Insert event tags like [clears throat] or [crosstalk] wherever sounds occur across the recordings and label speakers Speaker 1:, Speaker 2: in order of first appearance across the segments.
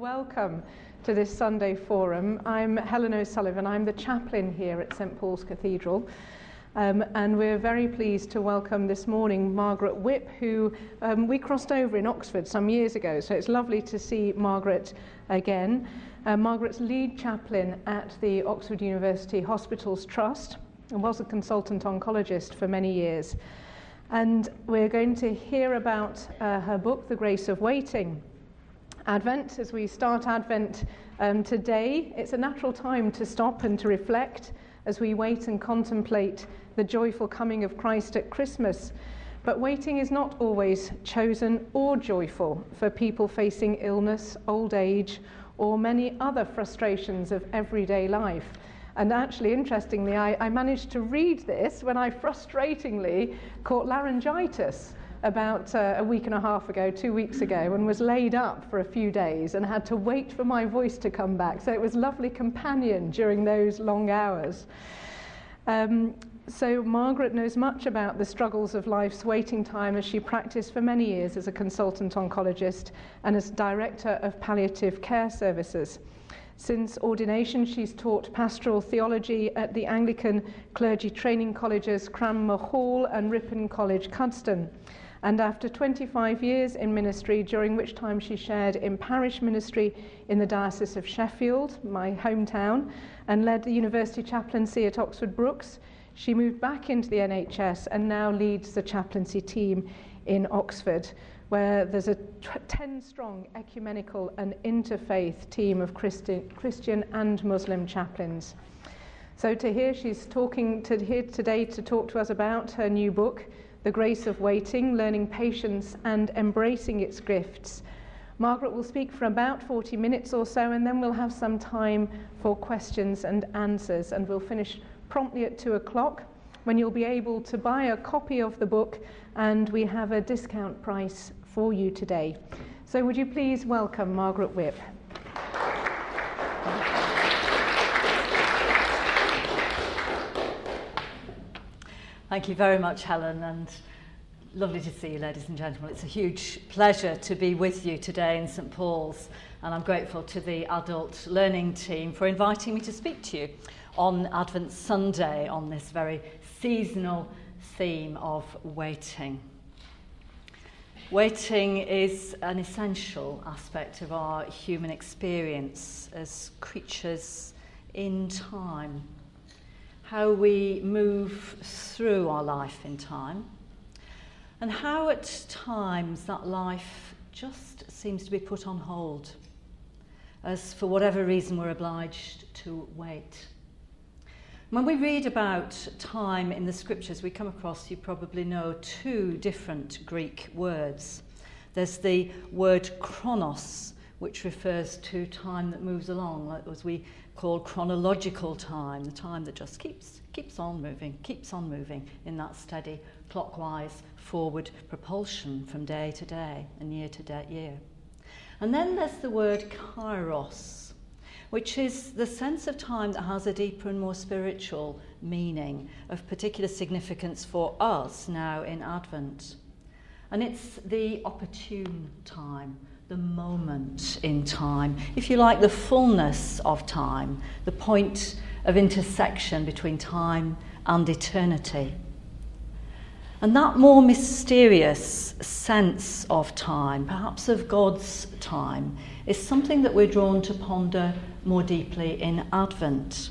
Speaker 1: Welcome to this Sunday forum. I'm Helen O'Sullivan. I'm the chaplain here at St Paul's Cathedral. Um, and we're very pleased to welcome this morning Margaret Whipp, who um, we crossed over in Oxford some years ago. So it's lovely to see Margaret again. Uh, Margaret's lead chaplain at the Oxford University Hospitals Trust and was a consultant oncologist for many years. And we're going to hear about uh, her book, The Grace of Waiting. Advent, as we start Advent um, today, it's a natural time to stop and to reflect as we wait and contemplate the joyful coming of Christ at Christmas. But waiting is not always chosen or joyful for people facing illness, old age, or many other frustrations of everyday life. And actually, interestingly, I, I managed to read this when I frustratingly caught laryngitis about uh, a week and a half ago, two weeks ago, and was laid up for a few days and had to wait for my voice to come back. So it was lovely companion during those long hours. Um, so Margaret knows much about the struggles of life's waiting time as she practiced for many years as a consultant oncologist and as director of palliative care services. Since ordination, she's taught pastoral theology at the Anglican Clergy Training Colleges Cranmer Hall and Ripon College, Cuddesdon. And after 25 years in ministry, during which time she shared in parish ministry in the Diocese of Sheffield, my hometown, and led the university chaplaincy at Oxford Brookes, she moved back into the NHS and now leads the chaplaincy team in Oxford, where there's a 10 strong ecumenical and interfaith team of Christi- Christian and Muslim chaplains. So to hear she's talking to here today to talk to us about her new book, the grace of waiting, learning patience, and embracing its gifts. Margaret will speak for about 40 minutes or so, and then we'll have some time for questions and answers, and we'll finish promptly at 2 o'clock when you'll be able to buy a copy of the book, and we have a discount price for you today. So, would you please welcome Margaret Whipp?
Speaker 2: Thank you very much, Helen, and lovely to see you, ladies and gentlemen. It's a huge pleasure to be with you today in St Paul's, and I'm grateful to the adult learning team for inviting me to speak to you on Advent Sunday on this very seasonal theme of waiting. Waiting is an essential aspect of our human experience as creatures in time how we move through our life in time, and how at times that life just seems to be put on hold, as for whatever reason we're obliged to wait. When we read about time in the scriptures, we come across, you probably know, two different Greek words. There's the word chronos, which refers to time that moves along, as we called chronological time, the time that just keeps, keeps on moving, keeps on moving in that steady clockwise forward propulsion from day to day and year to day, year. And then there's the word kairos, which is the sense of time that has a deeper and more spiritual meaning of particular significance for us now in Advent. And it's the opportune time, the moment in time, if you like, the fullness of time, the point of intersection between time and eternity. And that more mysterious sense of time, perhaps of God's time, is something that we're drawn to ponder more deeply in Advent.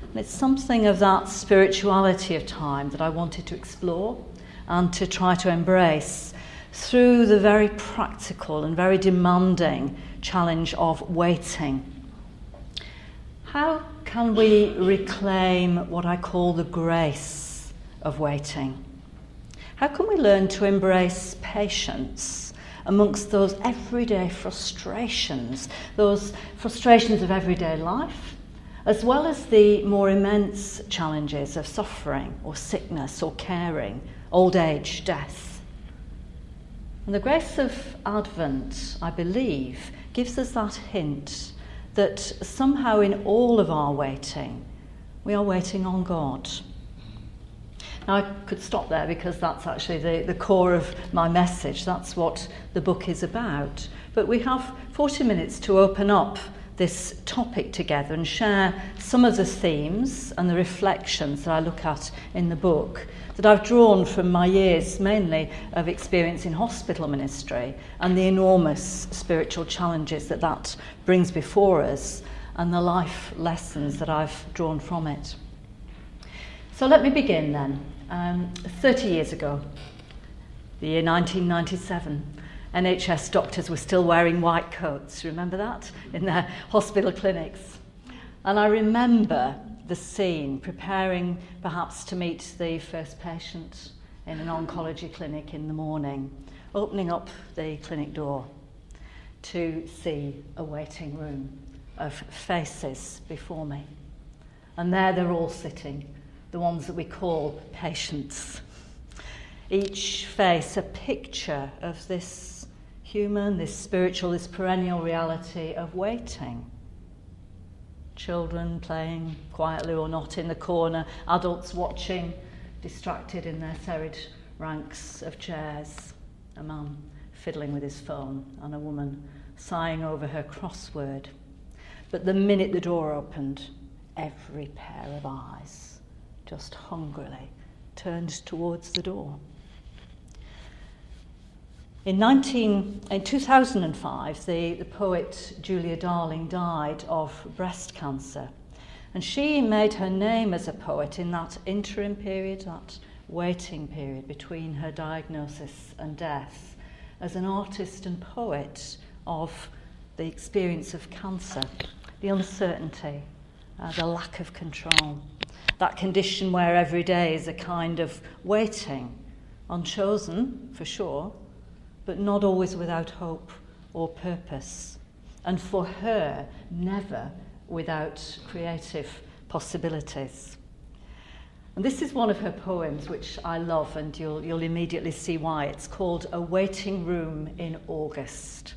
Speaker 2: And it's something of that spirituality of time that I wanted to explore and to try to embrace through the very practical and very demanding challenge of waiting. How can we reclaim what I call the grace of waiting? How can we learn to embrace patience amongst those everyday frustrations, those frustrations of everyday life, as well as the more immense challenges of suffering or sickness or caring, old age, death? And the grace of Advent, I believe, gives us that hint that somehow in all of our waiting, we are waiting on God. Now, I could stop there because that's actually the, the core of my message. That's what the book is about. But we have 40 minutes to open up this topic together and share some of the themes and the reflections that I look at in the book that I've drawn from my years mainly of experience in hospital ministry and the enormous spiritual challenges that that brings before us and the life lessons that I've drawn from it. So let me begin then. Um, 30 years ago, the year 1997, NHS doctors were still wearing white coats, remember that? In their hospital clinics. And I remember the scene, preparing perhaps to meet the first patient in an oncology clinic in the morning, opening up the clinic door to see a waiting room of faces before me. And there they're all sitting, the ones that we call patients. Each face a picture of this human, this spiritual, this perennial reality of waiting. Children playing quietly or not in the corner, adults watching, distracted in their serried ranks of chairs, a man fiddling with his phone, and a woman sighing over her crossword. But the minute the door opened, every pair of eyes, just hungrily, turned towards the door. In, 19, in 2005, the, the poet Julia Darling died of breast cancer. And she made her name as a poet in that interim period, that waiting period between her diagnosis and death, as an artist and poet of the experience of cancer, the uncertainty, uh, the lack of control, that condition where every day is a kind of waiting, unchosen for sure, but not always without hope or purpose. And for her, never without creative possibilities. And this is one of her poems which I love, and you'll, you'll immediately see why. It's called A Waiting Room in August.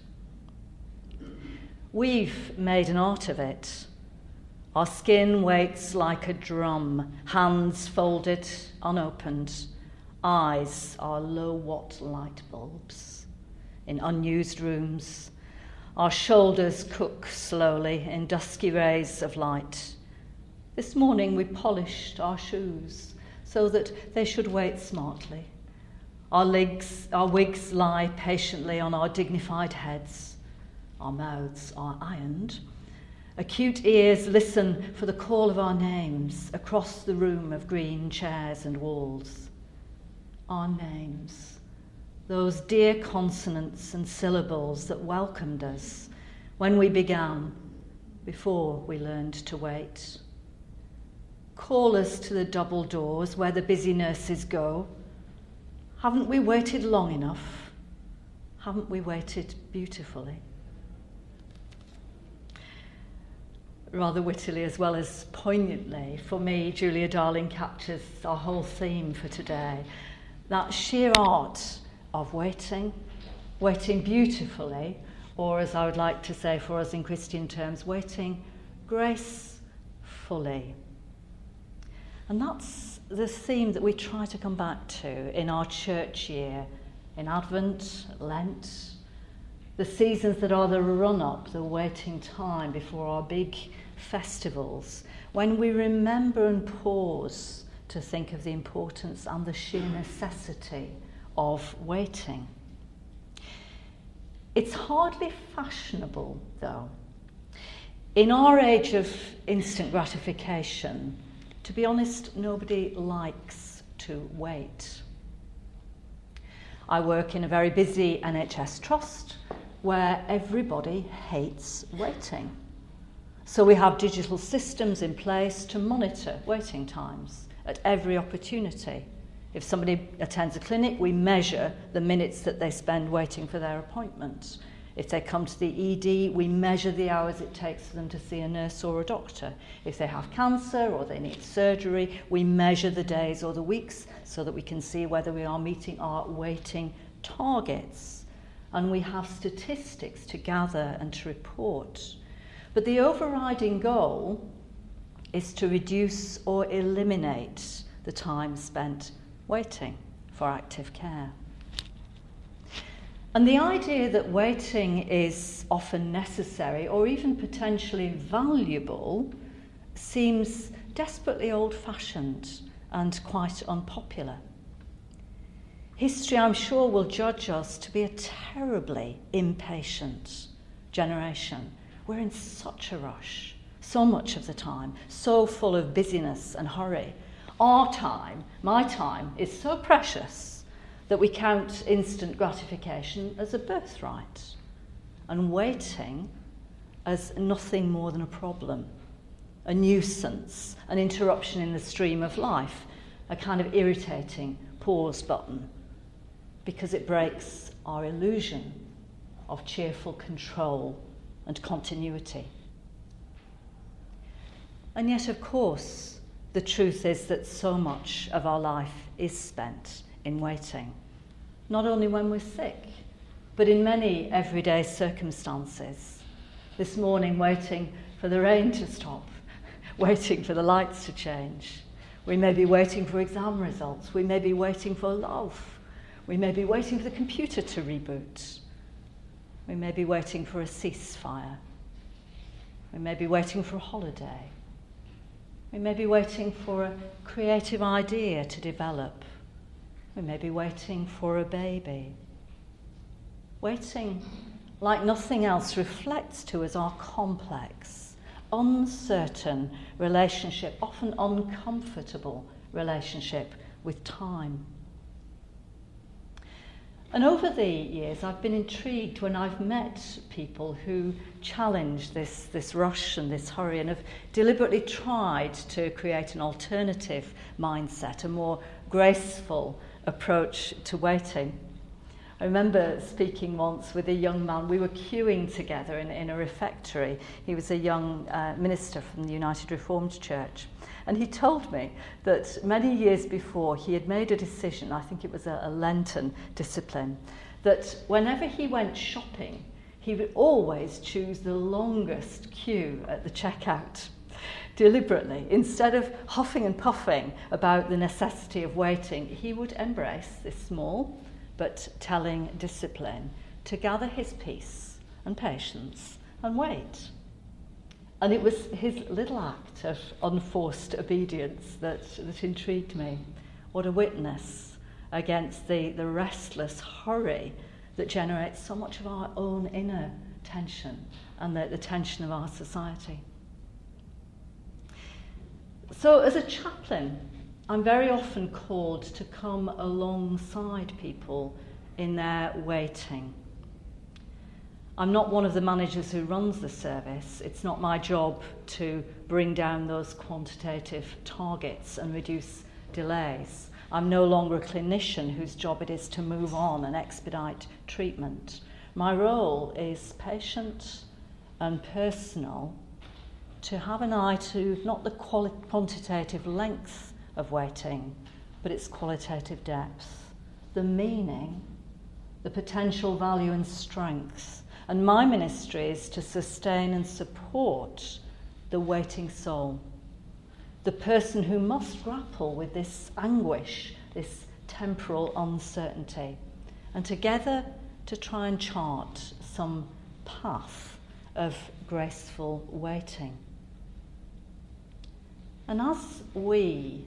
Speaker 2: We've made an art of it. Our skin waits like a drum, hands folded, unopened, eyes are low watt light bulbs in unused rooms. Our shoulders cook slowly in dusky rays of light. This morning we polished our shoes so that they should wait smartly. Our, legs, our wigs lie patiently on our dignified heads. Our mouths are ironed. Acute ears listen for the call of our names across the room of green chairs and walls. Our names those dear consonants and syllables that welcomed us when we began, before we learned to wait. Call us to the double doors where the busy nurses go. Haven't we waited long enough? Haven't we waited beautifully? Rather wittily as well as poignantly, for me, Julia Darling captures our whole theme for today that sheer art of waiting, waiting beautifully, or as I would like to say for us in Christian terms, waiting gracefully. And that's the theme that we try to come back to in our church year, in Advent, Lent, the seasons that are the run up, the waiting time before our big festivals, when we remember and pause to think of the importance and the sheer necessity of waiting. It's hardly fashionable, though. In our age of instant gratification, to be honest, nobody likes to wait. I work in a very busy NHS trust where everybody hates waiting. So we have digital systems in place to monitor waiting times at every opportunity. If somebody attends a clinic, we measure the minutes that they spend waiting for their appointment. If they come to the ED, we measure the hours it takes for them to see a nurse or a doctor. If they have cancer or they need surgery, we measure the days or the weeks so that we can see whether we are meeting our waiting targets. And we have statistics to gather and to report. But the overriding goal is to reduce or eliminate the time spent waiting for active care. And the idea that waiting is often necessary or even potentially valuable seems desperately old fashioned and quite unpopular. History, I'm sure, will judge us to be a terribly impatient generation. We're in such a rush, so much of the time, so full of busyness and hurry. Our time, my time, is so precious that we count instant gratification as a birthright and waiting as nothing more than a problem, a nuisance, an interruption in the stream of life, a kind of irritating pause button because it breaks our illusion of cheerful control and continuity. And yet, of course, the truth is that so much of our life is spent in waiting, not only when we're sick, but in many everyday circumstances. This morning, waiting for the rain to stop, [laughs] waiting for the lights to change. We may be waiting for exam results. We may be waiting for love we may be waiting for the computer to reboot. We may be waiting for a ceasefire. We may be waiting for a holiday. We may be waiting for a creative idea to develop. We may be waiting for a baby. Waiting, like nothing else, reflects to us our complex, uncertain relationship, often uncomfortable relationship with time. And over the years, I've been intrigued when I've met people who challenge this, this rush and this hurry and have deliberately tried to create an alternative mindset, a more graceful approach to waiting. I remember speaking once with a young man. We were queuing together in, in a refectory. He was a young uh, minister from the United Reformed Church. And he told me that many years before he had made a decision, I think it was a, a Lenten discipline, that whenever he went shopping, he would always choose the longest queue at the checkout deliberately. Instead of huffing and puffing about the necessity of waiting, he would embrace this small but telling discipline to gather his peace and patience and wait. And it was his little act of unforced obedience that, that intrigued me. What a witness against the, the restless hurry that generates so much of our own inner tension and the, the tension of our society. So, as a chaplain, I'm very often called to come alongside people in their waiting. I'm not one of the managers who runs the service. It's not my job to bring down those quantitative targets and reduce delays. I'm no longer a clinician whose job it is to move on and expedite treatment. My role is patient and personal to have an eye to not the quali- quantitative length of waiting, but its qualitative depth, the meaning, the potential value and strength and my ministry is to sustain and support the waiting soul, the person who must grapple with this anguish, this temporal uncertainty, and together to try and chart some path of graceful waiting. And as we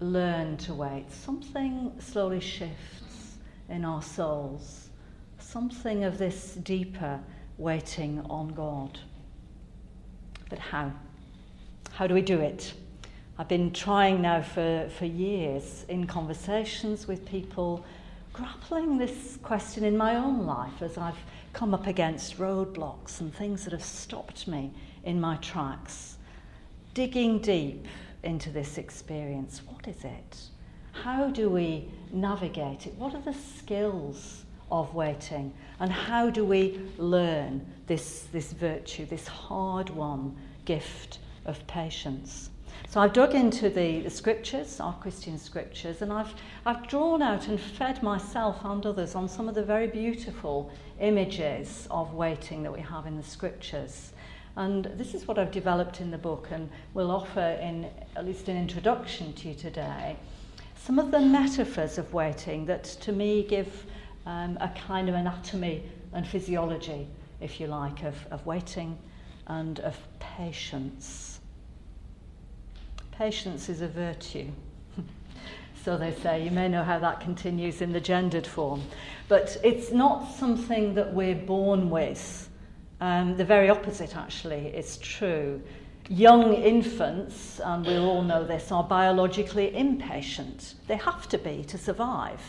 Speaker 2: learn to wait, something slowly shifts in our souls something of this deeper waiting on God. But how? How do we do it? I've been trying now for, for years in conversations with people, grappling this question in my own life as I've come up against roadblocks and things that have stopped me in my tracks. Digging deep into this experience. What is it? How do we navigate it? What are the skills of waiting? And how do we learn this, this virtue, this hard won gift of patience? So I've dug into the, the scriptures, our Christian scriptures, and I've, I've drawn out and fed myself and others on some of the very beautiful images of waiting that we have in the scriptures. And this is what I've developed in the book and will offer in at least an introduction to you today. Some of the metaphors of waiting that to me give um, a kind of anatomy and physiology, if you like, of, of waiting and of patience. Patience is a virtue. [laughs] so they say. You may know how that continues in the gendered form. But it's not something that we're born with. Um, the very opposite, actually, is true. Young infants, and we all know this, are biologically impatient. They have to be to survive.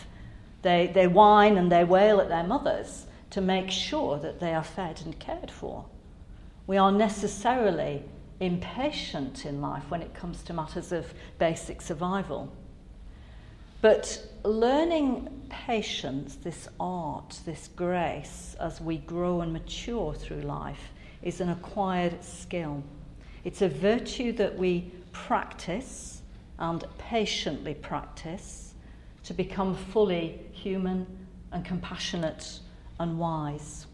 Speaker 2: They, they whine and they wail at their mothers to make sure that they are fed and cared for. We are necessarily impatient in life when it comes to matters of basic survival. But learning patience, this art, this grace, as we grow and mature through life, is an acquired skill. It's a virtue that we practice and patiently practice to become fully human and compassionate and wise.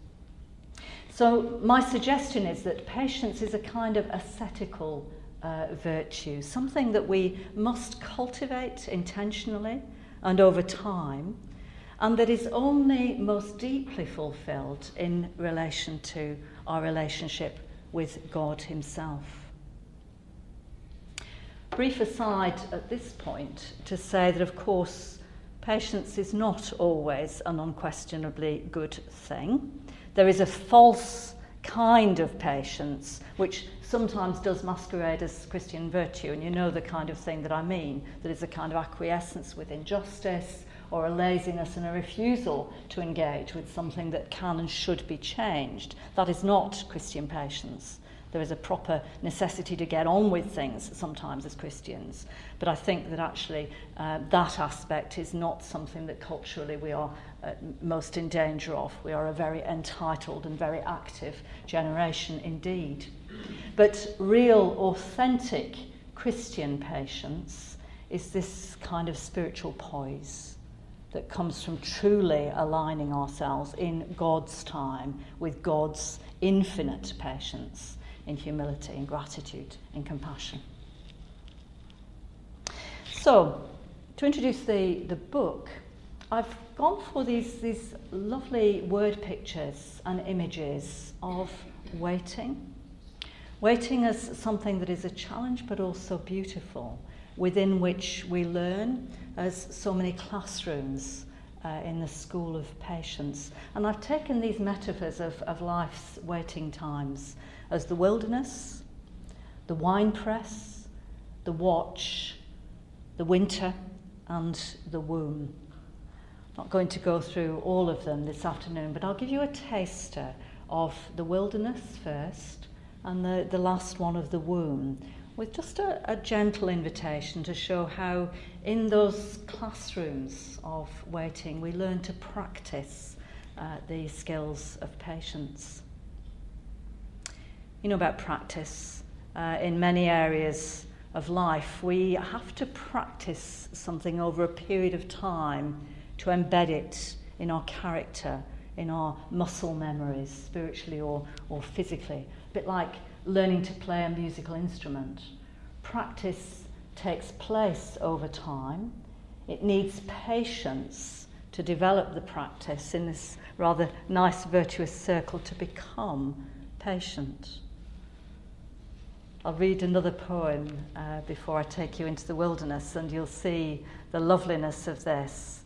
Speaker 2: So, my suggestion is that patience is a kind of ascetical uh, virtue, something that we must cultivate intentionally and over time, and that is only most deeply fulfilled in relation to our relationship with God Himself. Brief aside at this point to say that, of course, patience is not always an unquestionably good thing. There is a false kind of patience which sometimes does masquerade as Christian virtue, and you know the kind of thing that I mean, that is a kind of acquiescence with injustice or a laziness and a refusal to engage with something that can and should be changed. That is not Christian patience. There is a proper necessity to get on with things sometimes as Christians. But I think that actually uh, that aspect is not something that culturally we are uh, most in danger of. We are a very entitled and very active generation indeed. But real, authentic Christian patience is this kind of spiritual poise that comes from truly aligning ourselves in God's time with God's infinite patience, in humility, in gratitude, in compassion. So, to introduce the, the book, I've gone for these, these lovely word pictures and images of waiting Waiting as something that is a challenge but also beautiful, within which we learn as so many classrooms uh, in the school of patience. And I've taken these metaphors of, of life's waiting times as the wilderness, the wine press, the watch, the winter, and the womb. I'm not going to go through all of them this afternoon, but I'll give you a taster of the wilderness first and the, the last one of the womb, with just a, a gentle invitation to show how, in those classrooms of waiting, we learn to practice uh, the skills of patience. You know about practice. Uh, in many areas of life, we have to practice something over a period of time to embed it in our character, in our muscle memories, spiritually or, or physically A bit like learning to play a musical instrument. Practice takes place over time. It needs patience to develop the practice in this rather nice virtuous circle to become patient. I'll read another poem uh, before I take you into the wilderness, and you'll see the loveliness of this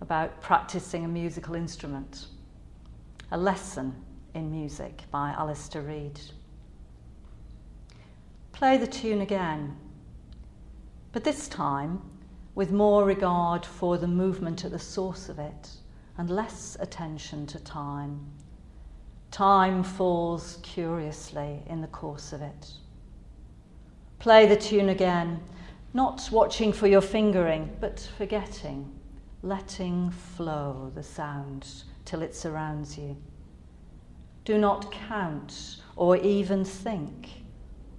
Speaker 2: about practicing a musical instrument. A lesson in Music by Alastair Reid. Play the tune again, but this time with more regard for the movement at the source of it and less attention to time. Time falls curiously in the course of it. Play the tune again, not watching for your fingering, but forgetting, letting flow the sound till it surrounds you. Do not count or even think.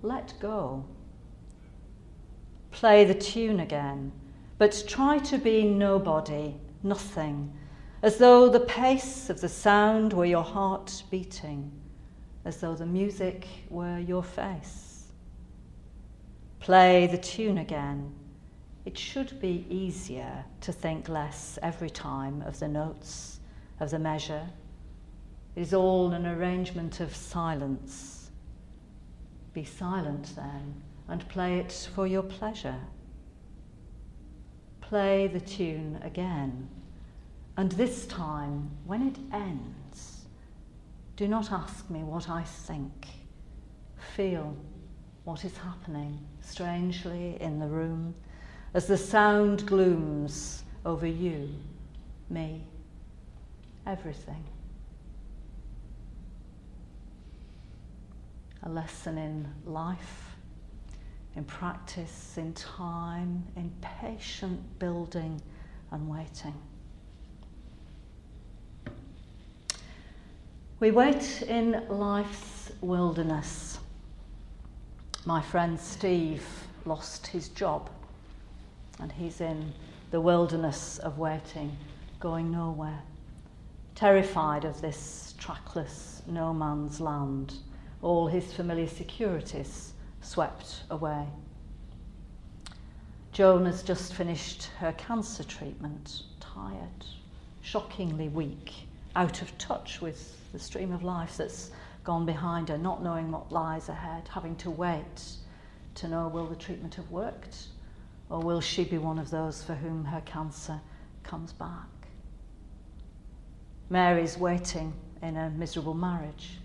Speaker 2: Let go. Play the tune again, but try to be nobody, nothing, as though the pace of the sound were your heart beating, as though the music were your face. Play the tune again, it should be easier to think less every time of the notes, of the measure. It is all an arrangement of silence. Be silent then and play it for your pleasure. Play the tune again, and this time, when it ends, do not ask me what I think. Feel what is happening strangely in the room as the sound glooms over you, me, everything. A lesson in life, in practice, in time, in patient building and waiting. We wait in life's wilderness. My friend Steve lost his job and he's in the wilderness of waiting, going nowhere, terrified of this trackless no man's land, all his familiar securities swept away. Joan has just finished her cancer treatment, tired, shockingly weak, out of touch with the stream of life that's gone behind her, not knowing what lies ahead, having to wait to know will the treatment have worked or will she be one of those for whom her cancer comes back? Mary's waiting in a miserable marriage.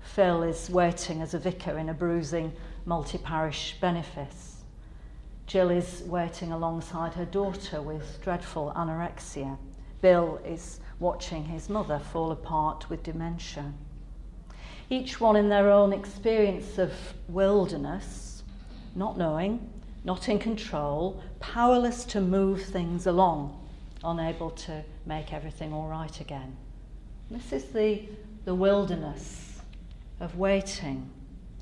Speaker 2: Phil is waiting as a vicar in a bruising multi parish benefice. Jill is waiting alongside her daughter with dreadful anorexia. Bill is watching his mother fall apart with dementia. Each one in their own experience of wilderness, not knowing, not in control, powerless to move things along, unable to make everything all right again. This is the, the wilderness of waiting,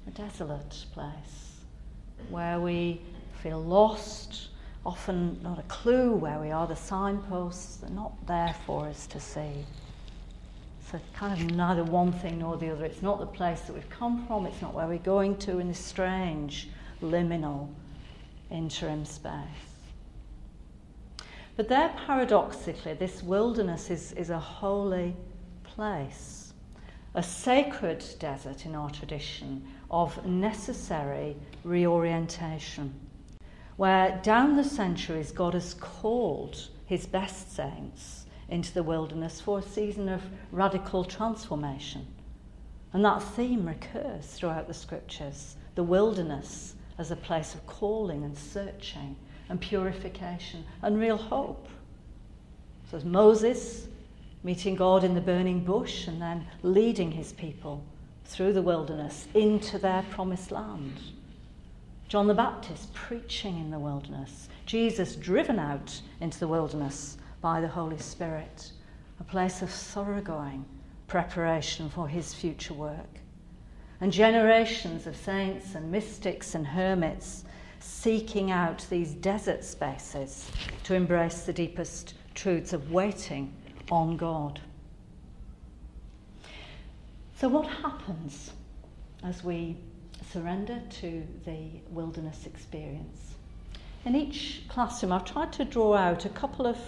Speaker 2: a desolate place where we feel lost, often not a clue where we are, the signposts are not there for us to see. So, kind of neither one thing nor the other. It's not the place that we've come from, it's not where we're going to in this strange, liminal interim space. But there, paradoxically, this wilderness is, is a holy place, a sacred desert in our tradition of necessary reorientation, where down the centuries God has called his best saints into the wilderness for a season of radical transformation. And that theme recurs throughout the scriptures the wilderness as a place of calling and searching and purification and real hope. So, as Moses meeting God in the burning bush and then leading his people through the wilderness into their promised land. John the Baptist preaching in the wilderness. Jesus driven out into the wilderness by the Holy Spirit, a place of thoroughgoing preparation for his future work and generations of saints and mystics and hermits seeking out these desert spaces to embrace the deepest truths of waiting on God. So, what happens as we surrender to the wilderness experience? In each classroom, I've tried to draw out a couple of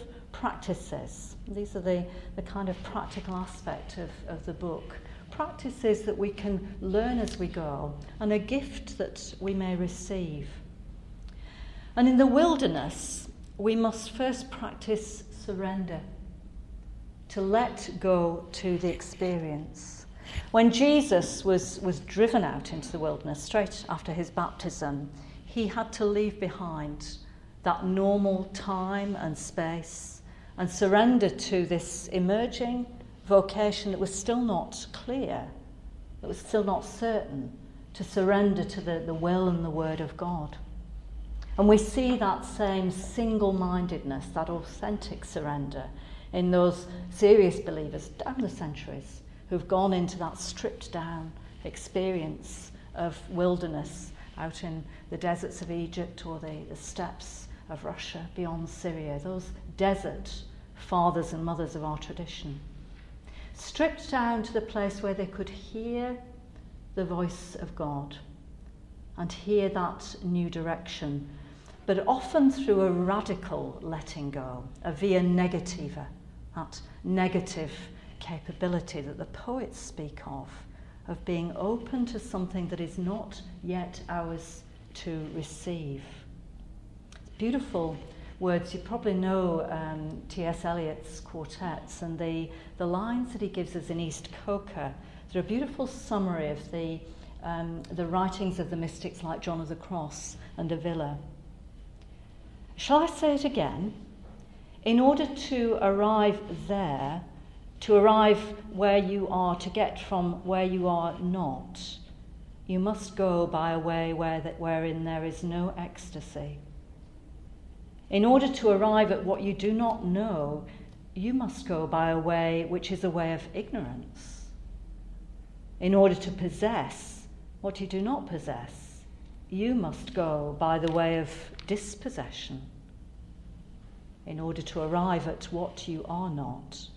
Speaker 2: practices. These are the, the kind of practical aspect of, of the book practices that we can learn as we go, and a gift that we may receive. And in the wilderness, we must first practice surrender, to let go to the experience. When Jesus was, was driven out into the wilderness straight after his baptism, he had to leave behind that normal time and space and surrender to this emerging vocation that was still not clear, that was still not certain, to surrender to the, the will and the word of God. And we see that same single mindedness, that authentic surrender in those serious believers down the centuries who've gone into that stripped down experience of wilderness out in the deserts of Egypt or the, the steppes of Russia beyond Syria, those desert fathers and mothers of our tradition stripped down to the place where they could hear the voice of God and hear that new direction but often through a radical letting go, a via negativa, that negative capability that the poets speak of, of being open to something that is not yet ours to receive. It's Beautiful words. You probably know um, T.S. Eliot's quartets and the, the lines that he gives us in East Coker. They're a beautiful summary of the, um, the writings of the mystics like John of the Cross and Avila. Shall I say it again? In order to arrive there, to arrive where you are, to get from where you are not, you must go by a way where that, wherein there is no ecstasy. In order to arrive at what you do not know, you must go by a way which is a way of ignorance. In order to possess what you do not possess, you must go by the way of dispossession. In order to arrive at what you are not,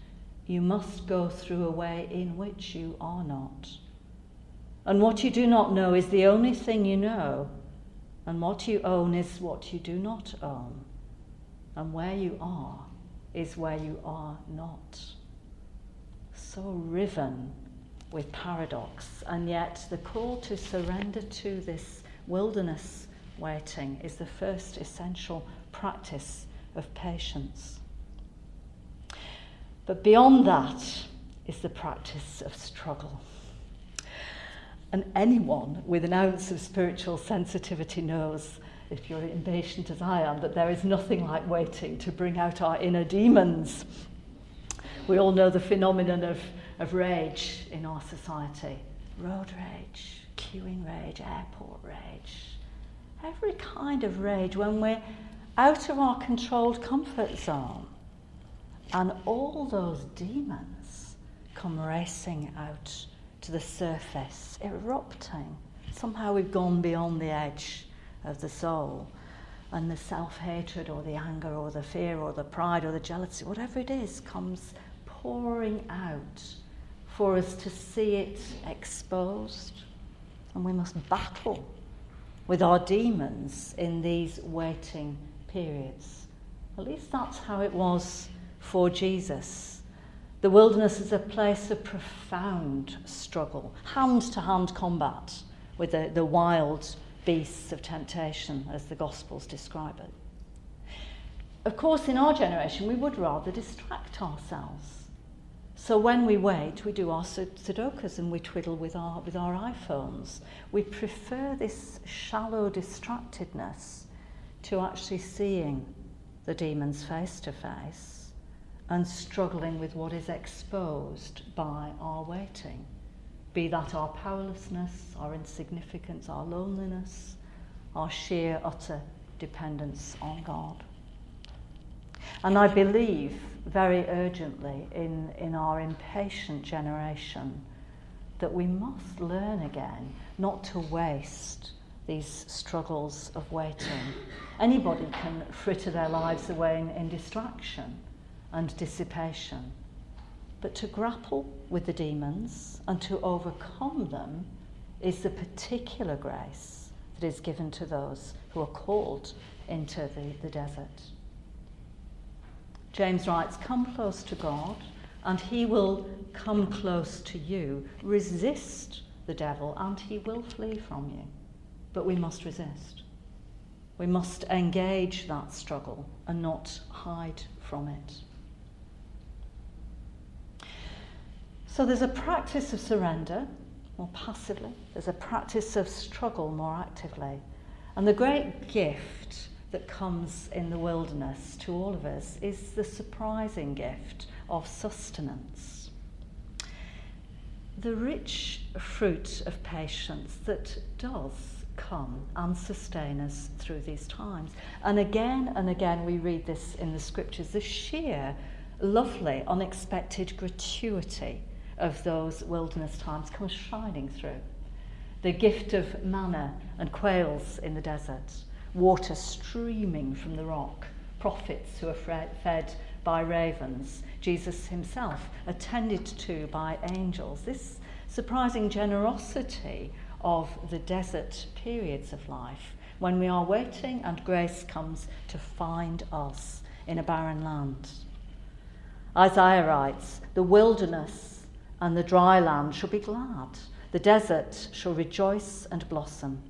Speaker 2: you must go through a way in which you are not. And what you do not know is the only thing you know, and what you own is what you do not own and where you are is where you are not. So riven with paradox, and yet the call to surrender to this wilderness waiting is the first essential practice of patience. But beyond that is the practice of struggle. And anyone with an ounce of spiritual sensitivity knows if you're impatient as I am, that there is nothing like waiting to bring out our inner demons. We all know the phenomenon of, of rage in our society road rage, queuing rage, airport rage, every kind of rage when we're out of our controlled comfort zone. And all those demons come racing out to the surface, erupting. Somehow we've gone beyond the edge of the soul. And the self hatred or the anger or the fear or the pride or the jealousy, whatever it is, comes pouring out for us to see it exposed. And we must battle with our demons in these waiting periods. At least that's how it was for Jesus. The wilderness is a place of profound struggle, hand to hand combat with the, the wild beasts of temptation, as the Gospels describe it. Of course, in our generation, we would rather distract ourselves. So when we wait, we do our sudokus and we twiddle with our, with our iPhones. We prefer this shallow distractedness to actually seeing the demons face to face and struggling with what is exposed by our waiting be that our powerlessness, our insignificance, our loneliness, our sheer, utter dependence on God. And I believe very urgently in, in our impatient generation that we must learn again not to waste these struggles of waiting. Anybody can fritter their lives away in, in distraction and dissipation. But to grapple with the demons and to overcome them is the particular grace that is given to those who are called into the, the desert. James writes, Come close to God, and he will come close to you. Resist the devil, and he will flee from you. But we must resist. We must engage that struggle and not hide from it. So there's a practice of surrender more passively, there's a practice of struggle more actively. And the great gift that comes in the wilderness to all of us is the surprising gift of sustenance. The rich fruit of patience that does come and sustain us through these times. And again and again, we read this in the scriptures the sheer, lovely, unexpected gratuity of those wilderness times comes shining through. The gift of manna and quails in the desert, water streaming from the rock, prophets who are fed by ravens, Jesus himself attended to by angels. This surprising generosity of the desert periods of life when we are waiting and grace comes to find us in a barren land. Isaiah writes, The wilderness and the dry land shall be glad, the desert shall rejoice and blossom.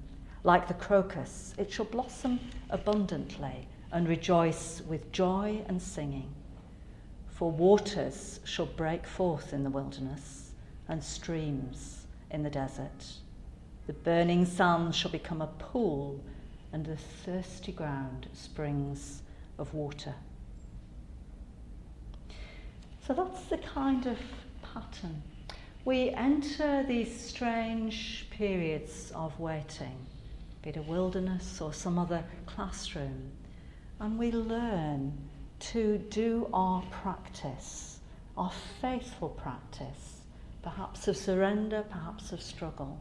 Speaker 2: Like the crocus, it shall blossom abundantly and rejoice with joy and singing. For waters shall break forth in the wilderness and streams in the desert. The burning sun shall become a pool, and the thirsty ground springs of water. So that's the kind of pattern. We enter these strange periods of waiting, be it a wilderness or some other classroom, and we learn to do our practice, our faithful practice, perhaps of surrender, perhaps of struggle,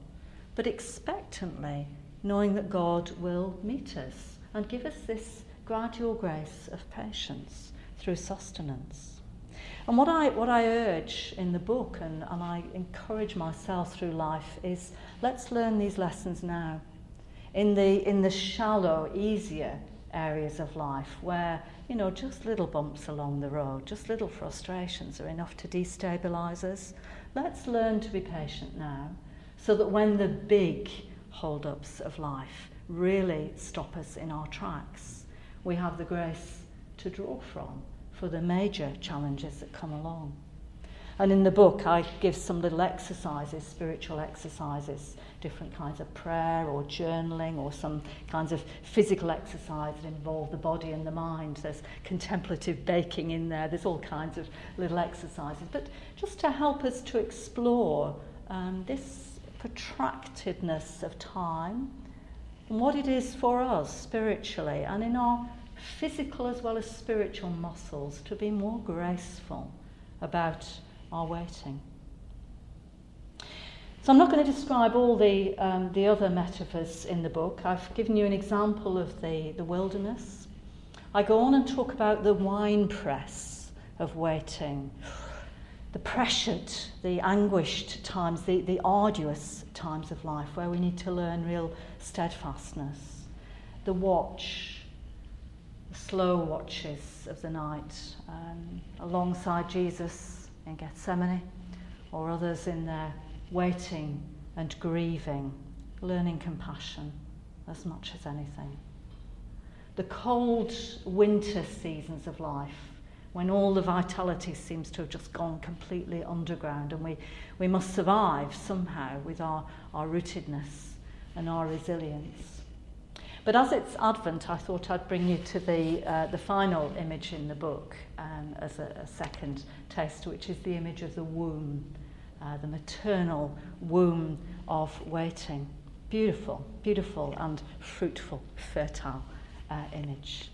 Speaker 2: but expectantly knowing that God will meet us and give us this gradual grace of patience through sustenance. And what I, what I urge in the book and, and I encourage myself through life is let's learn these lessons now. In the, in the shallow, easier areas of life where, you know, just little bumps along the road, just little frustrations are enough to destabilise us. Let's learn to be patient now so that when the big hold ups of life really stop us in our tracks, we have the grace to draw from for the major challenges that come along. And in the book, I give some little exercises, spiritual exercises, different kinds of prayer or journaling or some kinds of physical exercise that involve the body and the mind. There's contemplative baking in there, there's all kinds of little exercises. But just to help us to explore um, this protractedness of time and what it is for us spiritually and in our physical as well as spiritual muscles to be more graceful about our waiting. So I'm not going to describe all the, um, the other metaphors in the book. I've given you an example of the, the wilderness. I go on and talk about the wine press of waiting, the pressured, the anguished times, the, the arduous times of life where we need to learn real steadfastness, the watch, slow watches of the night um, alongside Jesus in Gethsemane, or others in their waiting and grieving, learning compassion as much as anything. The cold winter seasons of life, when all the vitality seems to have just gone completely underground, and we, we must survive somehow with our, our rootedness and our resilience. But as it's Advent, I thought I'd bring you to the, uh, the final image in the book um, as a, a second taste, which is the image of the womb, uh, the maternal womb of waiting. Beautiful, beautiful and fruitful, fertile uh, image.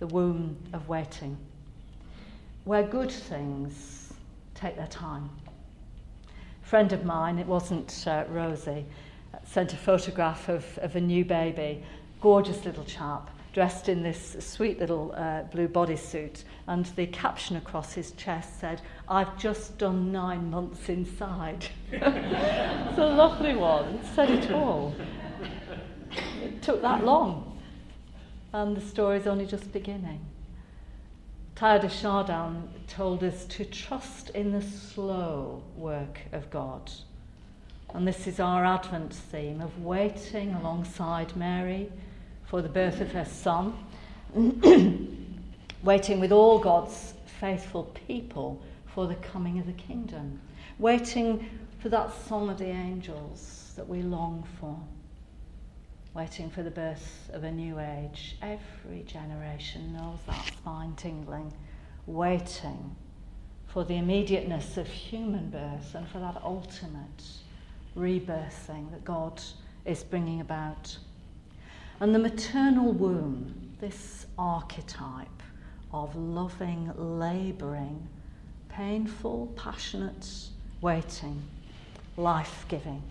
Speaker 2: The womb of waiting, where good things take their time. A friend of mine, it wasn't uh, Rosie, sent a photograph of, of a new baby, gorgeous little chap, dressed in this sweet little uh, blue bodysuit, and the caption across his chest said, I've just done nine months inside. [laughs] it's a lovely one, it said it all. It took that long, and the story's only just beginning. Teilhard de Chardin told us to trust in the slow work of God and this is our Advent theme of waiting alongside Mary for the birth of her son, [clears throat] waiting with all God's faithful people for the coming of the kingdom, waiting for that song of the angels that we long for, waiting for the birth of a new age. Every generation knows that spine tingling, waiting for the immediateness of human birth and for that ultimate rebirthing that God is bringing about. And the maternal womb, this archetype of loving, labouring, painful, passionate waiting, life giving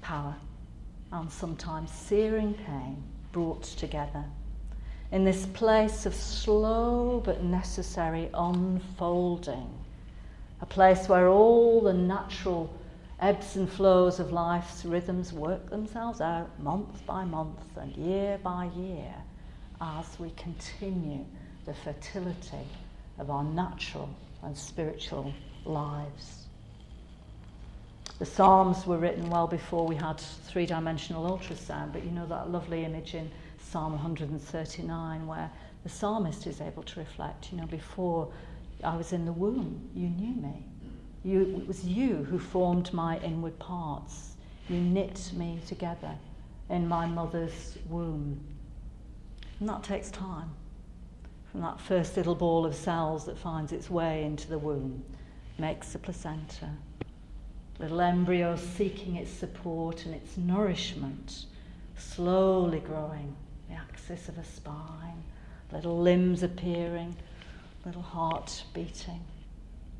Speaker 2: power, and sometimes searing pain brought together. In this place of slow but necessary unfolding, a place where all the natural Ebbs and flows of life's rhythms work themselves out month by month and year by year as we continue the fertility of our natural and spiritual lives. The Psalms were written well before we had three dimensional ultrasound, but you know that lovely image in Psalm 139 where the psalmist is able to reflect, you know, before I was in the womb, you knew me. You, it was you who formed my inward parts. You knit me together in my mother's womb. And that takes time. From that first little ball of cells that finds its way into the womb, makes the placenta. Little embryo seeking its support and its nourishment, slowly growing the axis of a spine, little limbs appearing, little heart beating.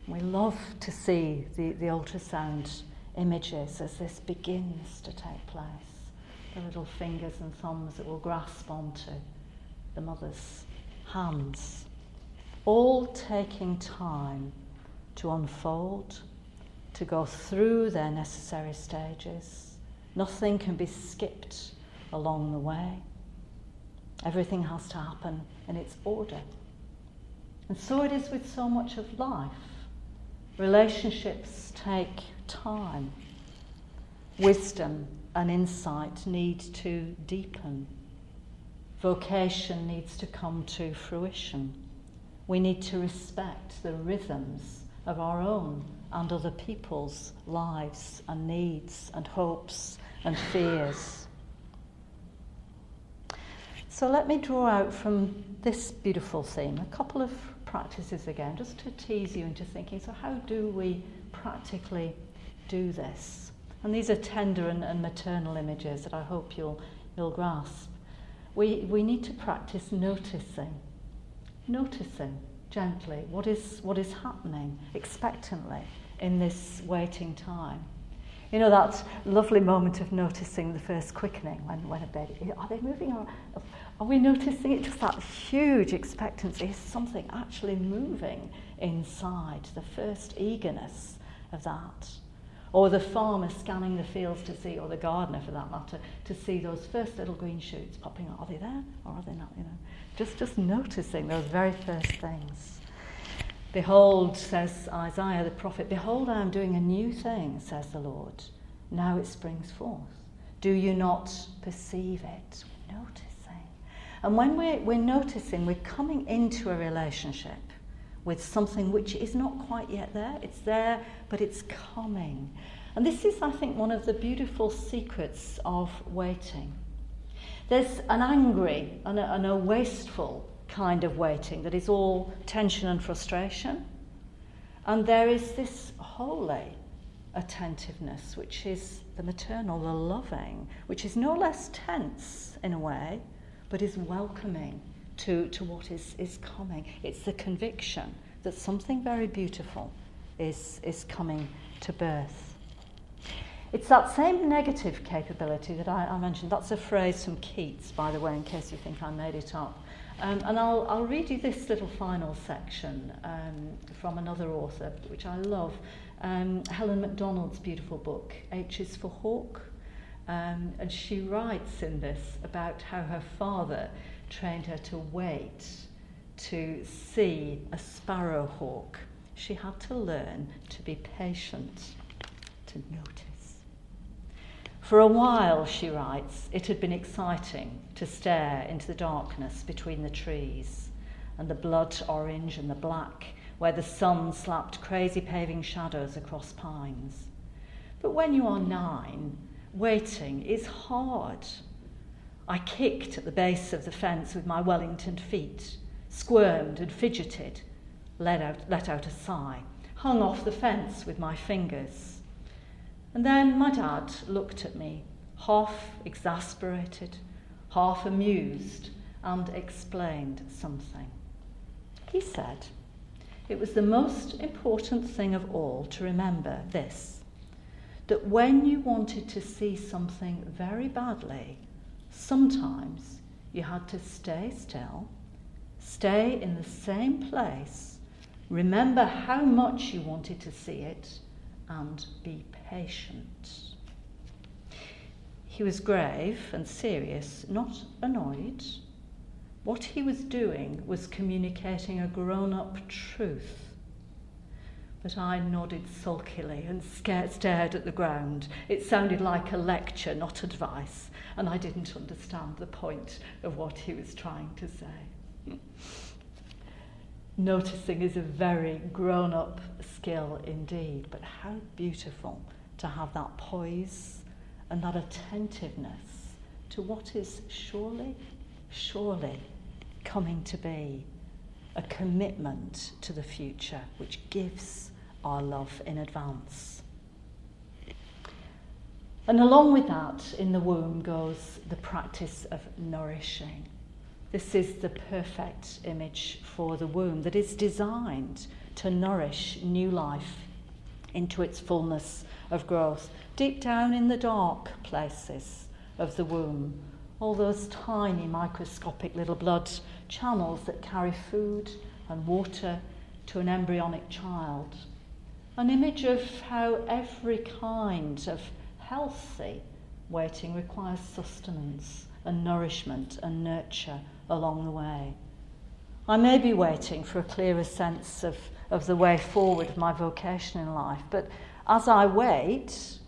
Speaker 2: We love to see the, the ultrasound images as this begins to take place. The little fingers and thumbs that will grasp onto the mother's hands, all taking time to unfold, to go through their necessary stages. Nothing can be skipped along the way. Everything has to happen in its order. And so it is with so much of life. Relationships take time. Wisdom and insight need to deepen. Vocation needs to come to fruition. We need to respect the rhythms of our own and other people's lives and needs and hopes and fears. So let me draw out from this beautiful theme a couple of practices again, just to tease you into thinking so, how do we practically do this? And these are tender and, and maternal images that I hope you'll, you'll grasp. We, we need to practice noticing, noticing gently what is, what is happening expectantly in this waiting time. You know, that lovely moment of noticing the first quickening when, when a baby, are they moving? Or, are we noticing it? Just that huge expectancy. Is something actually moving inside? The first eagerness of that. Or the farmer scanning the fields to see, or the gardener for that matter, to see those first little green shoots popping up. Are they there or are they not? You know, just, just noticing those very first things. Behold, says Isaiah the prophet, behold, I am doing a new thing, says the Lord. Now it springs forth. Do you not perceive it? Notice. And when we're, we're noticing we're coming into a relationship with something which is not quite yet there, it's there, but it's coming. And this is, I think, one of the beautiful secrets of waiting. There's an angry and a, and a wasteful kind of waiting that is all tension and frustration. And there is this holy attentiveness, which is the maternal, the loving, which is no less tense in a way, but is welcoming to, to what is, is coming. It's the conviction that something very beautiful is, is coming to birth. It's that same negative capability that I, I mentioned. That's a phrase from Keats, by the way, in case you think I made it up. Um, and I'll, I'll read you this little final section um, from another author, which I love. Um, Helen Macdonald's beautiful book, H is for Hawk. Um, and she writes in this about how her father trained her to wait to see a sparrowhawk. She had to learn to be patient, to notice. For a while, she writes, it had been exciting to stare into the darkness between the trees and the blood orange and the black, where the sun slapped crazy paving shadows across pines. But when you are nine, waiting is hard. I kicked at the base of the fence with my Wellington feet, squirmed and fidgeted, let out, let out a sigh, hung off the fence with my fingers. And then my dad looked at me, half exasperated, half amused, and explained something. He said, It was the most important thing of all to remember this that when you wanted to see something very badly, sometimes you had to stay still, stay in the same place, remember how much you wanted to see it, and be patient. He was grave and serious, not annoyed. What he was doing was communicating a grown up truth. But I nodded sulkily and stared at the ground. It sounded like a lecture, not advice, and I didn't understand the point of what he was trying to say. Noticing is a very grown up skill indeed, but how beautiful to have that poise and that attentiveness to what is surely, surely coming to be a commitment to the future which gives our love in advance. And along with that, in the womb goes the practice of nourishing. This is the perfect image for the womb that is designed to nourish new life into its fullness of growth deep down in the dark places of the womb, all those tiny microscopic little blood channels that carry food and water to an embryonic child. An image of how every kind of healthy waiting requires sustenance and nourishment and nurture along the way. I may be waiting for a clearer sense of, of the way forward of my vocation in life, but as I wait,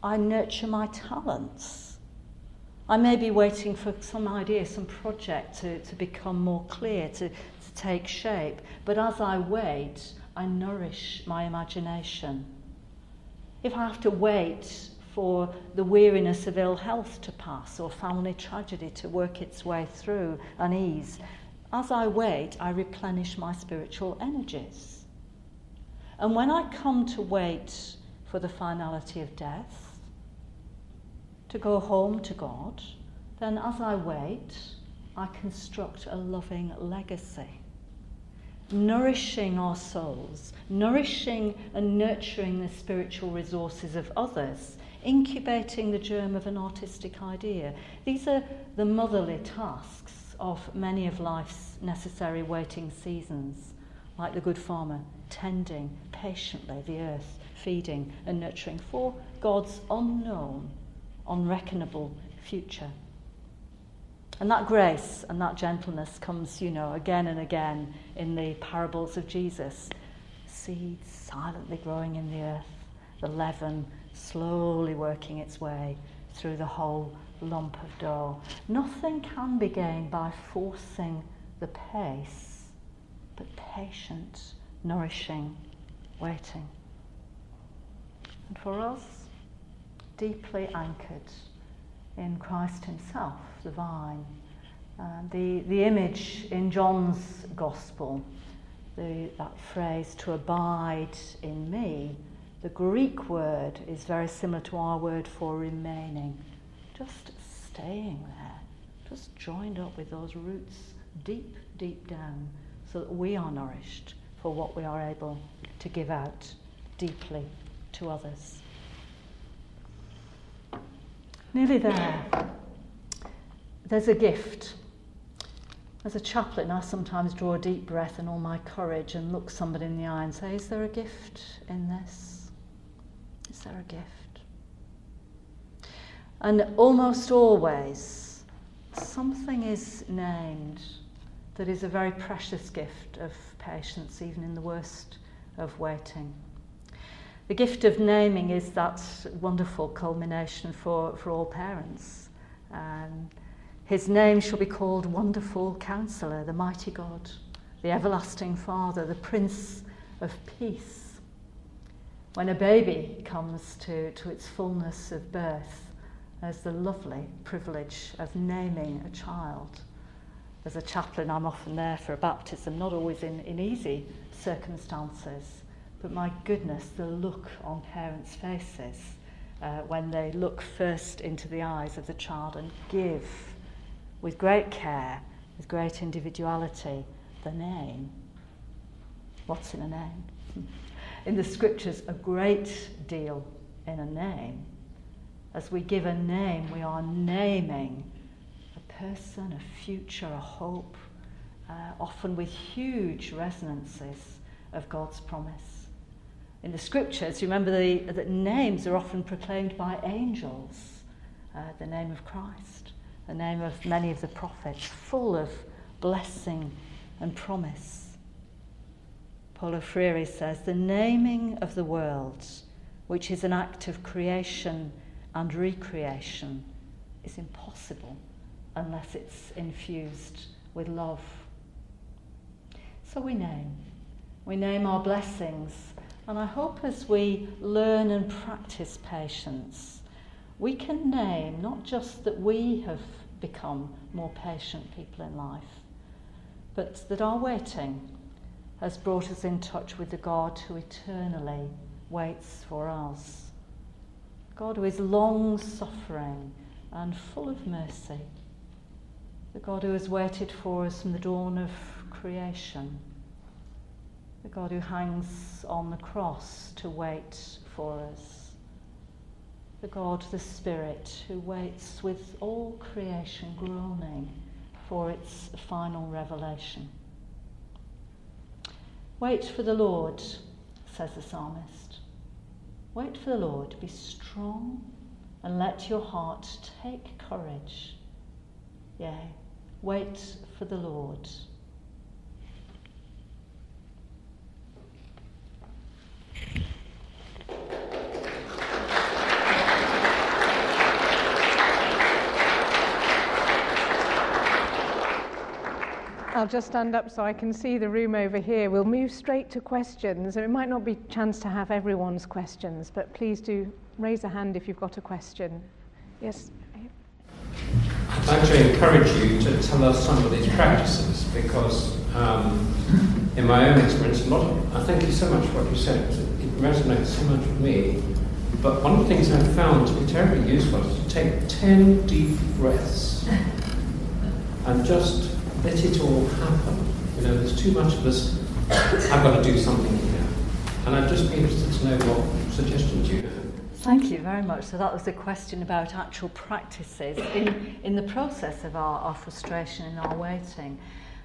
Speaker 2: I nurture my talents. I may be waiting for some idea, some project to, to become more clear, to, to take shape. But as I wait, I nourish my imagination. If I have to wait for the weariness of ill health to pass or family tragedy to work its way through and ease, as I wait, I replenish my spiritual energies. And when I come to wait for the finality of death, to go home to God, then as I wait, I construct a loving legacy. Nourishing our souls, nourishing and nurturing the spiritual resources of others, incubating the germ of an artistic idea. These are the motherly tasks of many of life's necessary waiting seasons, like the good farmer, tending patiently the earth, feeding and nurturing for God's unknown unreckonable future. And that grace and that gentleness comes, you know, again and again in the parables of Jesus. Seeds silently growing in the earth, the leaven slowly working its way through the whole lump of dough. Nothing can be gained by forcing the pace, but patient, nourishing, waiting. And for us, deeply anchored in Christ Himself, the vine. Uh, the, the image in John's Gospel, the, that phrase, to abide in me, the Greek word is very similar to our word for remaining. Just staying there, just joined up with those roots deep, deep down, so that we are nourished for what we are able to give out deeply to others. Nearly there. There's a gift. As a chaplain, I sometimes draw a deep breath and all my courage and look somebody in the eye and say, Is there a gift in this? Is there a gift? And almost always, something is named that is a very precious gift of patience, even in the worst of waiting. The gift of naming is that wonderful culmination for, for all parents. Um, his name shall be called Wonderful Counselor, the Mighty God, the Everlasting Father, the Prince of Peace. When a baby comes to, to its fullness of birth, there's the lovely privilege of naming a child. As a chaplain, I'm often there for a baptism, not always in, in easy circumstances. But my goodness, the look on parents' faces uh, when they look first into the eyes of the child and give with great care, with great individuality, the name. What's in a name? In the scriptures, a great deal in a name. As we give a name, we are naming a person, a future, a hope, uh, often with huge resonances of God's promise. in the scriptures, remember that names are often proclaimed by angels. Uh, the name of Christ, the name of many of the prophets, full of blessing and promise. Paulo Freire says, the naming of the world, which is an act of creation and recreation, is impossible unless it's infused with love. So we name. We name our blessings. And I hope as we learn and practice patience, we can name not just that we have become more patient people in life, but that our waiting has brought us in touch with the God who eternally waits for us. God who is long suffering and full of mercy. The God who has waited for us from the dawn of creation. The God who hangs on the cross to wait for us. The God, the Spirit, who waits with all creation groaning for its final revelation. Wait for the Lord, says the psalmist. Wait for the Lord, be strong, and let your heart take courage. Yea, wait for the Lord.
Speaker 1: I'll just stand up so I can see the room over here. We'll move straight to questions. It might not be a chance to have everyone's questions, but please do raise a hand if you've got a question. Yes?
Speaker 3: I'd like to encourage you to tell us some of these practices because, um, in my own experience, a lot of, I thank you so much for what you said. It resonates so much with me. But one of the things I've found to be terribly useful is to take 10 deep breaths and just let it all happen. You know, there's too much of us, I've got to do something here. And I'd just be interested to know what suggestions you have.
Speaker 2: Thank you very much. So that was a question about actual practices in, in the process of our, our frustration and our waiting.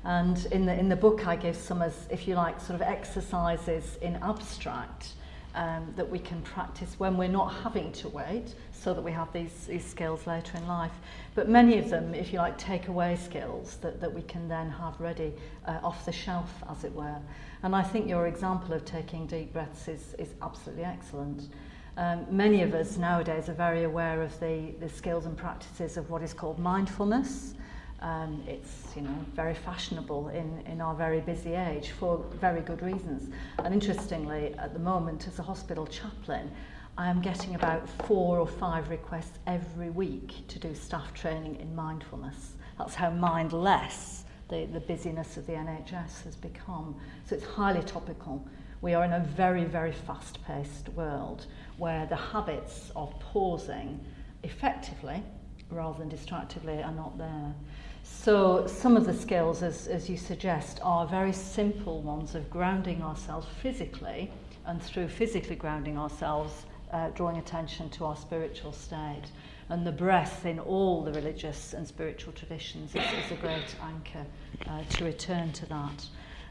Speaker 2: And in the, in the book, I give some, as, if you like, sort of exercises in abstract um, that we can practice when we're not having to wait so that we have these, these skills later in life. But many of them, if you like, take away skills that, that we can then have ready uh, off the shelf, as it were. And I think your example of taking deep breaths is, is absolutely excellent. Um, many of us nowadays are very aware of the, the skills and practices of what is called mindfulness. Um, it's you know very fashionable in, in our very busy age for very good reasons. And interestingly, at the moment, as a hospital chaplain, I am getting about four or five requests every week to do staff training in mindfulness. That's how mindless the, the busyness of the NHS has become. So it's highly topical. We are in a very, very fast paced world where the habits of pausing effectively rather than distractively are not there. So, some of the skills, as, as you suggest, are very simple ones of grounding ourselves physically, and through physically grounding ourselves, uh, drawing attention to our spiritual state. And the breath in all the religious and spiritual traditions is, is a great anchor uh, to return to that.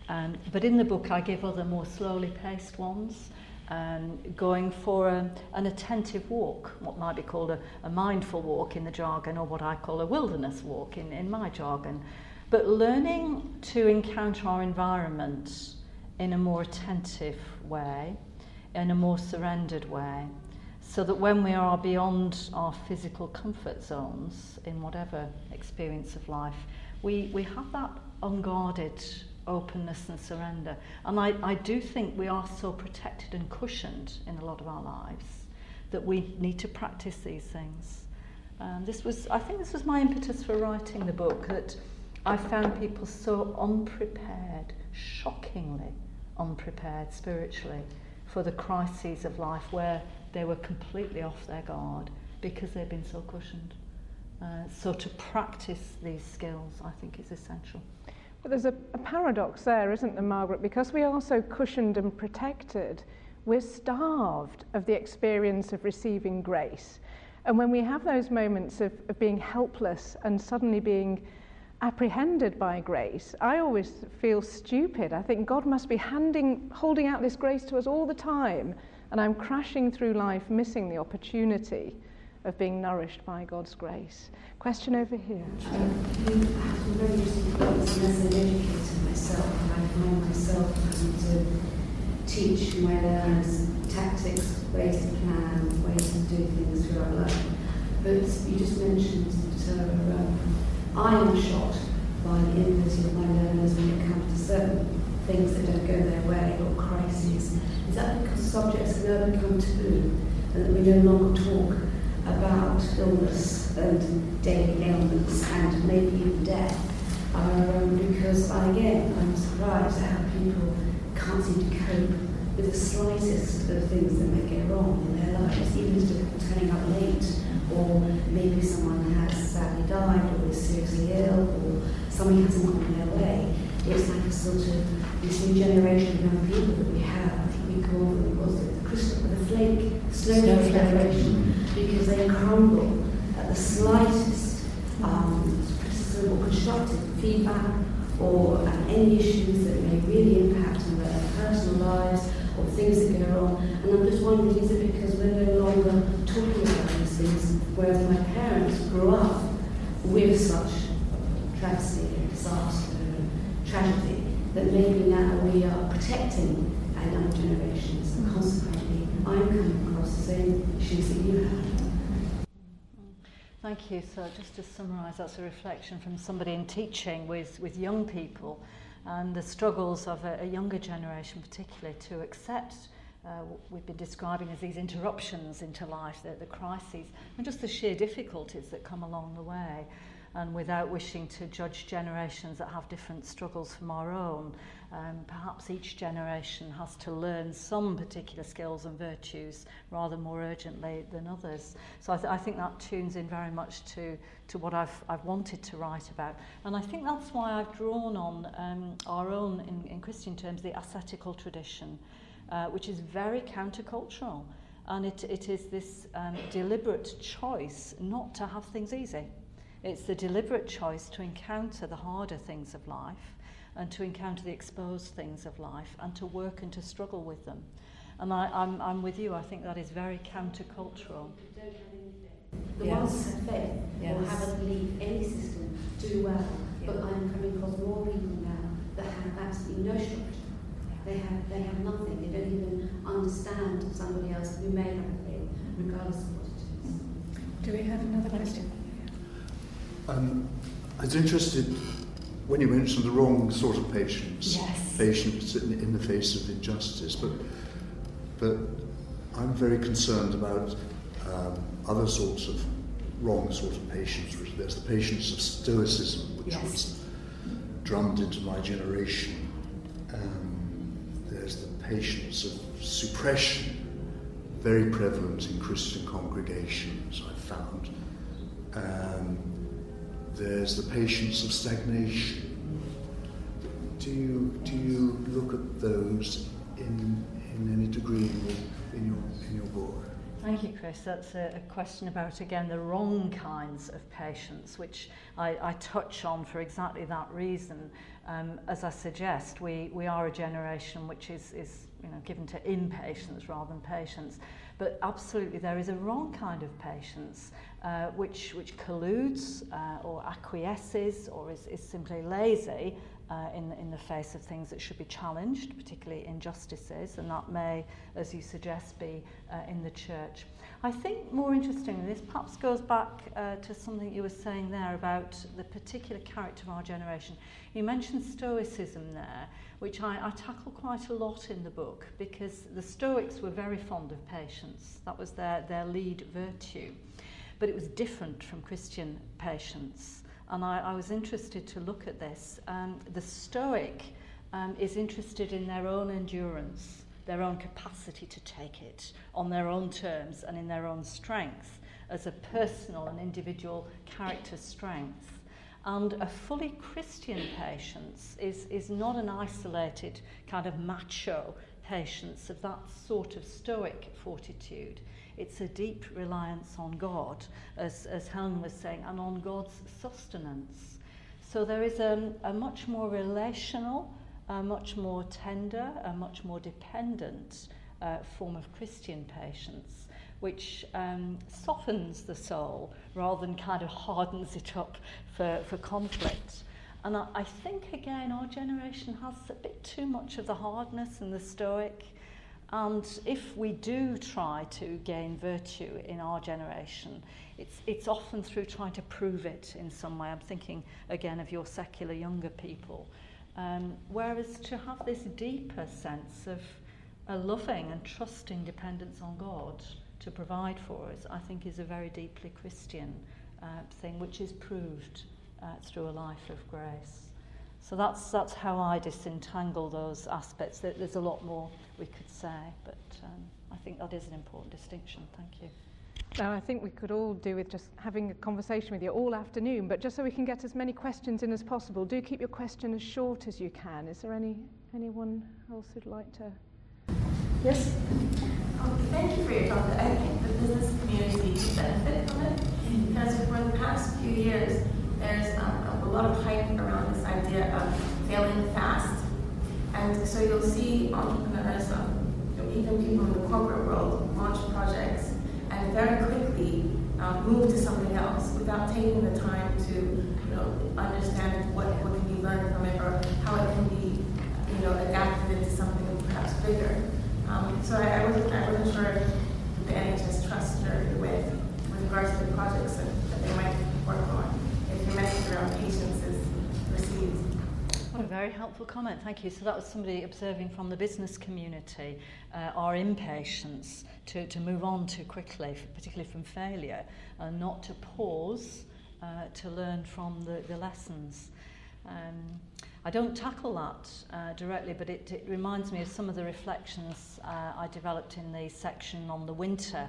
Speaker 2: Um, but in the book, I give other more slowly paced ones. Um, going for a, an attentive walk, what might be called a, a mindful walk in the jargon, or what I call a wilderness walk in, in my jargon. But learning to encounter our environment in a more attentive way, in a more surrendered way, so that when we are beyond our physical comfort zones in whatever experience of life, we, we have that unguarded openness and surrender. And I, I do think we are so protected and cushioned in a lot of our lives that we need to practice these things. Um, this was, I think this was my impetus for writing the book, that I found people so unprepared, shockingly unprepared spiritually for the crises of life where they were completely off their guard because they've been so cushioned. Uh, so to practice these skills, I think, is essential.
Speaker 1: But there's a, a paradox there, isn't there, Margaret? Because we are so cushioned and protected, we're starved of the experience of receiving grace. And when we have those moments of, of being helpless and suddenly being apprehended by grace. I always feel stupid. I think God must be handing, holding out this grace to us all the time, and I'm crashing through life missing the opportunity of being nourished by God's grace. Question over here.
Speaker 4: Um, I have been very as an educator myself, and I find myself having to teach my learners tactics, ways to plan, ways to do things throughout life. But you just mentioned uh, um, I am shocked by the input of my learners when it comes to certain things that don't go their way or crises. Is that because subjects have now become taboo and that we no longer talk about illness and daily ailments and maybe even death? Um, because I, again, I'm surprised at how people can't seem to cope with the slightest of things that may go wrong in their lives, even just turning up late or maybe someone has sadly died or is seriously ill or somebody hasn't gone their way. It's like a sort of this new generation of young people that we have. I think we call them, was it the crystal, the flake, snow generation, because they crumble at the slightest um, criticism or constructive feedback or uh, any issues that may really impact on their personal things that go wrong. And I'm just wondering, is it because we're no longer talking about these things, whereas my parents grew up with such travesty and disaster and tragedy, that maybe now we are protecting our young generations, and consequently I'm coming across the same issues that you have.
Speaker 2: Thank you. So just to summarise, that's a reflection from somebody in teaching with, with young people and the struggles of a, a younger generation particularly to accept uh, what we've been describing as these interruptions into life, the, the crises, and just the sheer difficulties that come along the way. And without wishing to judge generations that have different struggles from our own, um, perhaps each generation has to learn some particular skills and virtues rather more urgently than others. So I, th- I think that tunes in very much to, to what I've, I've wanted to write about. And I think that's why I've drawn on um, our own, in, in Christian terms, the ascetical tradition, uh, which is very countercultural. And it, it is this um, deliberate choice not to have things easy. It's the deliberate choice to encounter the harder things of life and to encounter the exposed things of life and to work and to struggle with them. And I, I'm, I'm with you, I think that is very countercultural.
Speaker 4: The yes. ones who have faith yes. or have a belief any system do well, yeah. but I'm coming across more people now that have absolutely no structure. They have, they have nothing. They don't even understand somebody else who may have a faith, regardless of what it is.
Speaker 1: Do we have another question?
Speaker 5: Um, I was interested when you mentioned the wrong sort of patience,
Speaker 2: yes.
Speaker 5: patience in, in, the face of injustice, but but I'm very concerned about um, other sorts of wrong sort of patience. There's the patience of stoicism, which yes. was drummed into my generation. Um, there's the patience of suppression, very prevalent in Christian congregations. I've found. Um, there's the patience of stagnation. Do you, do you look at those in, in any degree in your, in your, in your book?
Speaker 2: Thank you, Chris. That's a, a question about, again, the wrong kinds of patience, which I, I touch on for exactly that reason. Um, as I suggest, we, we are a generation which is, is you know, given to impatience rather than patience. But absolutely, there is a wrong kind of patience uh, which, which colludes uh, or acquiesces or is, is simply lazy uh, in, in the face of things that should be challenged, particularly injustices, and that may, as you suggest, be uh, in the church. I think more interestingly, this perhaps goes back uh, to something you were saying there about the particular character of our generation. You mentioned Stoicism there, which I, I tackle quite a lot in the book because the Stoics were very fond of patience. That was their, their lead virtue. But it was different from Christian patience. And I, I was interested to look at this. Um, the Stoic um, is interested in their own endurance their own capacity to take it on their own terms and in their own strength as a personal and individual character strength. And a fully Christian patience is, is not an isolated kind of macho patience of that sort of stoic fortitude. It's a deep reliance on God, as, as Helen was saying, and on God's sustenance. So there is a, a much more relational, a much more tender, a much more dependent uh, form of Christian patience, which um, softens the soul rather than kind of hardens it up for, for conflict. And I, I think, again, our generation has a bit too much of the hardness and the stoic. And if we do try to gain virtue in our generation, it's, it's often through trying to prove it in some way. I'm thinking again of your secular younger people. Um, whereas to have this deeper sense of a loving and trusting dependence on God to provide for us, I think is a very deeply Christian uh, thing, which is proved uh, through a life of grace. So that's, that's how I disentangle those aspects. There's a lot more we could say, but um, I think that is an important distinction. Thank you.
Speaker 1: Now, I think we could all do with just having a conversation with you all afternoon, but just so we can get as many questions in as possible, do keep your question as short as you can. Is there any anyone else who'd like to? Yes?
Speaker 6: Um, thank you for your talk. I think the business community can benefit from it because for the past few years, there's um, a lot of hype around this idea of failing fast. And so you'll see entrepreneurs, um, even people in the corporate world, launch projects and very quickly um, move to something else without taking the time to you know, understand what, what can be learned from it or how it can be you know, adapted into something perhaps bigger. Um, so I, I, wasn't, I wasn't sure if the NHS trusts her with, with regards to the projects that, that they might work on message around patience is received.
Speaker 2: What a very helpful comment, thank you. So that was somebody observing from the business community uh, our impatience to, to move on too quickly, particularly from failure, and not to pause uh, to learn from the, the lessons. Um, I don't tackle that uh, directly, but it, it reminds me of some of the reflections uh, I developed in the section on the winter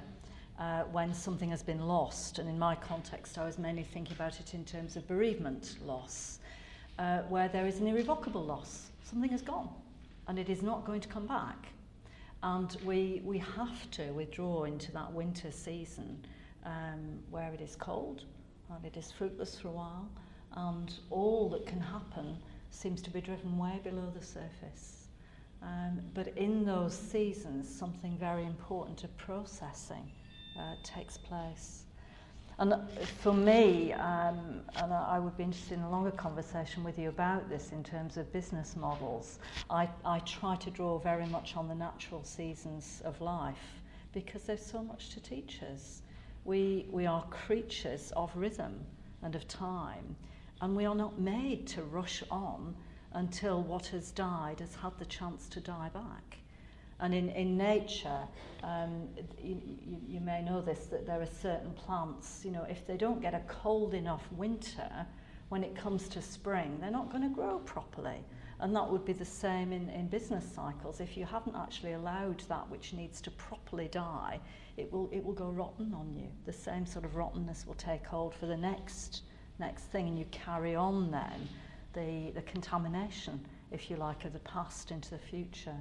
Speaker 2: uh, when something has been lost. And in my context, I was mainly thinking about it in terms of bereavement loss, uh, where there is an irrevocable loss. Something has gone and it is not going to come back. And we, we have to withdraw into that winter season um, where it is cold and it is fruitless for a while, and all that can happen seems to be driven way below the surface. Um, but in those seasons, something very important of processing uh, takes place. And for me, um, and I would be interested in a longer conversation with you about this in terms of business models, I, I try to draw very much on the natural seasons of life because there's so much to teach us. We, we are creatures of rhythm and of time, and we are not made to rush on until what has died has had the chance to die back. And in, in nature, um, you, you, you may know this, that there are certain plants, you know, if they don't get a cold enough winter, when it comes to spring, they're not going to grow properly. And that would be the same in, in business cycles. If you haven't actually allowed that which needs to properly die, it will, it will go rotten on you. The same sort of rottenness will take hold for the next, next thing, and you carry on then the, the contamination, if you like, of the past into the future.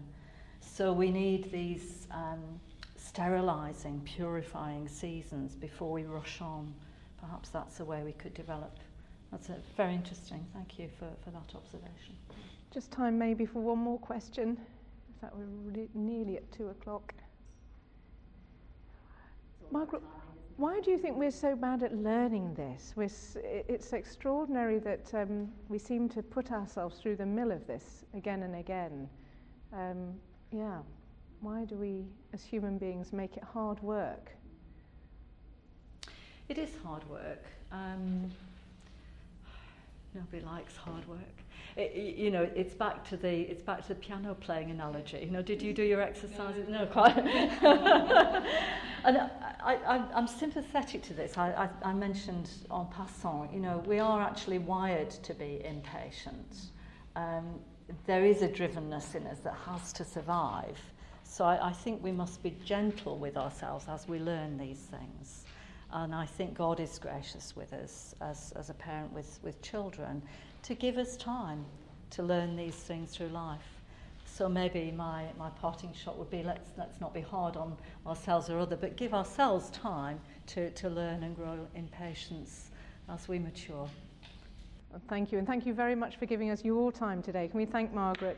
Speaker 2: So we need these um, sterilizing, purifying seasons before we rush on. Perhaps that's a way we could develop. That's very interesting. Thank you for, for that observation.
Speaker 1: Just time maybe for one more question. In fact, we're nearly at two o'clock. Margaret, why do you think we're so bad at learning this? We're, it's extraordinary that um, we seem to put ourselves through the mill of this again and again. Um, yeah, why do we as human beings make it hard work?
Speaker 2: It is hard work. Um, nobody likes hard work. It, you know, it's back to the it's back to the piano playing analogy. You know, did you do your exercises? No, quite. [laughs] and I, I, I'm sympathetic to this. I, I, I mentioned en passant. You know, we are actually wired to be impatient. Um, there is a drivenness in us that has to survive. So I, I think we must be gentle with ourselves as we learn these things. And I think God is gracious with us as, as a parent with, with children to give us time to learn these things through life. So maybe my, my parting shot would be let's, let's not be hard on ourselves or other, but give ourselves time to, to learn and grow in patience as we mature.
Speaker 1: Thank you, and thank you very much for giving us your time today. Can we thank Margaret?